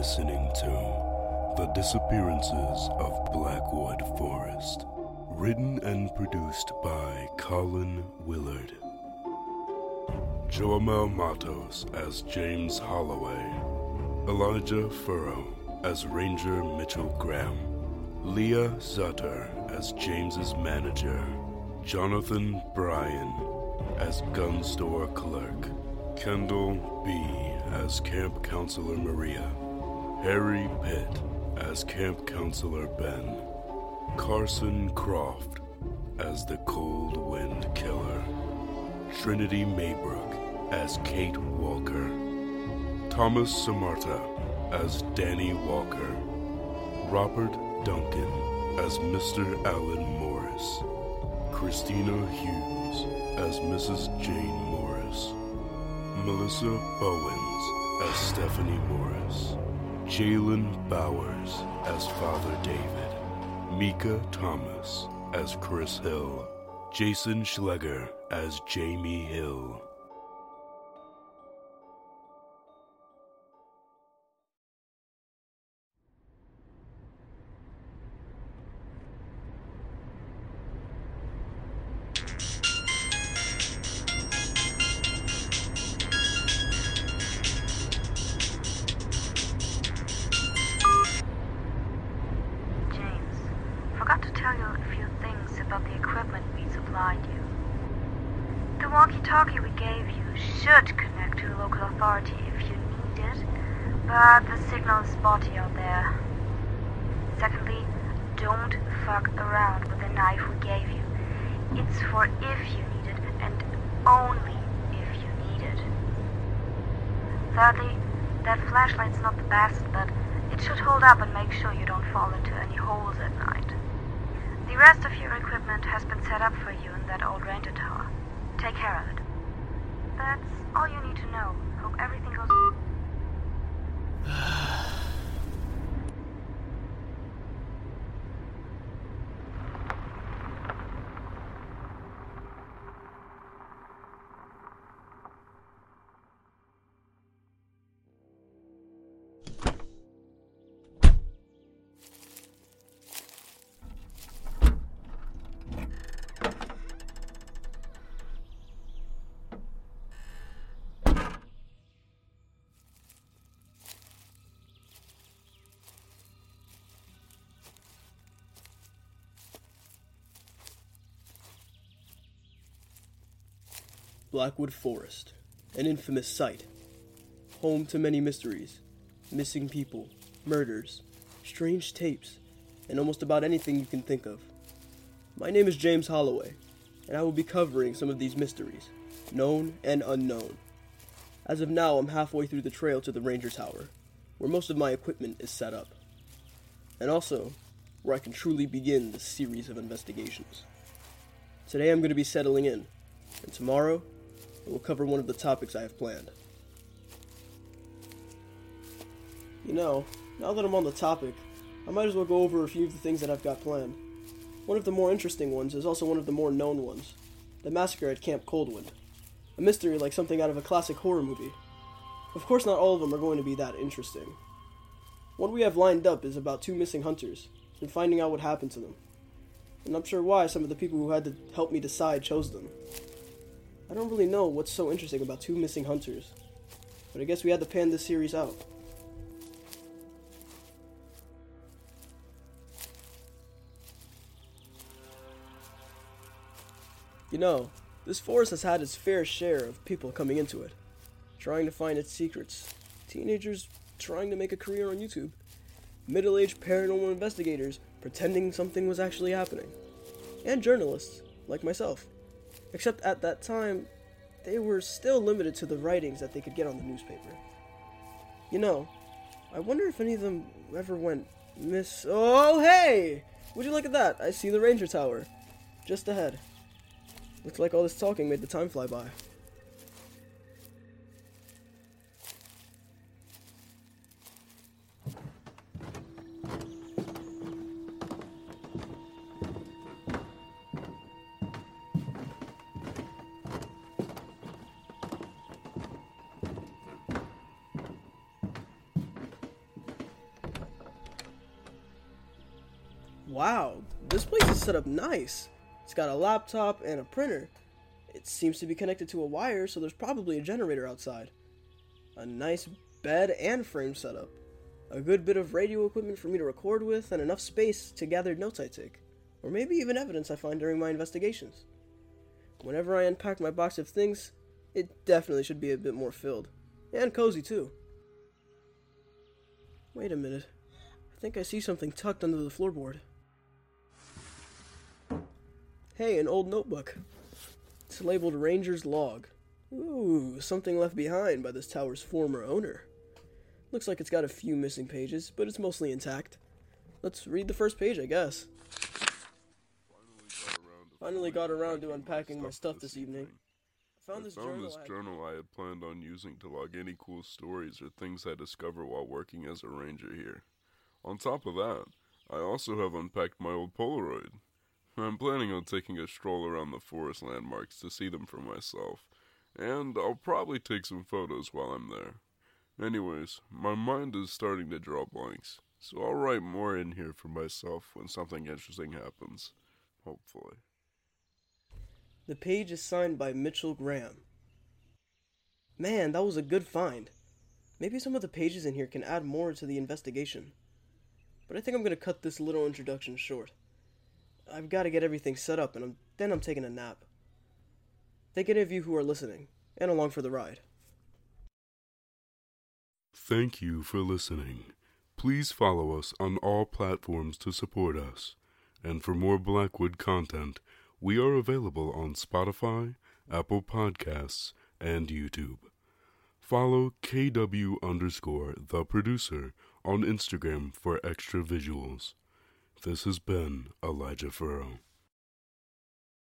listening to The Disappearances of Blackwood Forest, written and produced by Colin Willard. Joamel Matos as James Holloway, Elijah Furrow as Ranger Mitchell Graham, Lea Zutter as James's manager, Jonathan Bryan as gun store clerk, Kendall B as camp counselor Maria, Harry Pitt as camp counselor Ben, Carson Croft as the Coldwind killer, Trinity Maybrook as Kate Walker, Thomas Sumarta as Danny Walker, Robert Duncan as Mr. Alan Morris, Christina Hugues as Mrs. Jane Morris, Melissa Bowens as Stephanie Morris, Jalen Bowers as Father David, Mika Thomas as Chris Hill, Jason Schlegger as Jamie Hill. The equipment we supplied you. The walkie-talkie we gave you should connect to the local authority if you need it, but the signal is spotty out there. Secondly, don't fuck around with the knife we gave you. It's for if you need it, and only if you need it. Thirdly, that flashlight's not the best, but it should hold up and make sure you don't fall into any holes at night. The rest of your equipment has been set up for you in that old ranger tower. Take care of it. That's all you need to know. Hope everything goes. Blackwood Forest, an infamous site, home to many mysteries, missing people, murders, strange tapes, and almost about anything you can think of. My name is James Holloway, and I will be covering some of these mysteries, known and unknown. As of now, I'm halfway through the trail to the Ranger Tower, where most of my equipment is set up, and also where I can truly begin this series of investigations. Today I'm going to be settling in, and tomorrow we'll cover one of the topics I have planned. You know, now that I'm on the topic, I might as well go over a few of the things that I've got planned. One of the more interesting ones is also one of the more known ones the massacre at Camp Coldwind. A mystery like something out of a classic horror movie. Of course, not all of them are going to be that interesting. One we have lined up is about two missing hunters and finding out what happened to them. And I'm sure why some of the people who had to help me decide chose them. I don't really know what's so interesting about two missing hunters, but I guess we had to pan this series out. You know, this forest has had its fair share of people coming into it, trying to find its secrets. Teenagers trying to make a career on YouTube. Middle aged paranormal investigators pretending something was actually happening. And journalists, like myself. Except at that time, they were still limited to the writings that they could get on the newspaper. You know, I wonder if any of them ever went miss. Oh, hey! Would you look at that? I see the Ranger Tower. Just ahead. Looks like all this talking made the time fly by. Wow, this place is set up nice. It's got a laptop and a printer. It seems to be connected to a wire, so there's probably a generator outside. A nice bed and frame setup. A good bit of radio equipment for me to record with, and enough space to gather notes I take. Or maybe even evidence I find during my investigations. Whenever I unpack my box of things, it definitely should be a bit more filled. And cozy, too. Wait a minute. I think I see something tucked under the floorboard. Hey, an old notebook. It's labeled Ranger's Log. Ooh, something left behind by this tower's former owner. Looks like it's got a few missing pages, but it's mostly intact. Let's read the first page, I guess. Finally got around to unpacking my stuff this evening. I found I this found journal. this journal I had planned on using to log any cool stories or things I discover while working as a ranger here. On top of that, I also have unpacked my old Polaroid. I'm planning on taking a stroll around the forest landmarks to see them for myself, and I'll probably take some photos while I'm there. Anyways, my mind is starting to draw blanks, so I'll write more in here for myself when something interesting happens. Hopefully. The page is signed by Mitchell Graham. Man, that was a good find. Maybe some of the pages in here can add more to the investigation. But I think I'm going to cut this little introduction short. I've got to get everything set up, and I'm, then I'm taking a nap. Thank any of you who are listening, and along for the ride. Thank you for listening. Please follow us on all platforms to support us. And for more Blackwood content, we are available on Spotify, Apple Podcasts, and YouTube. Follow KW underscore the producer on Instagram for extra visuals. This has been Elijah Furrow.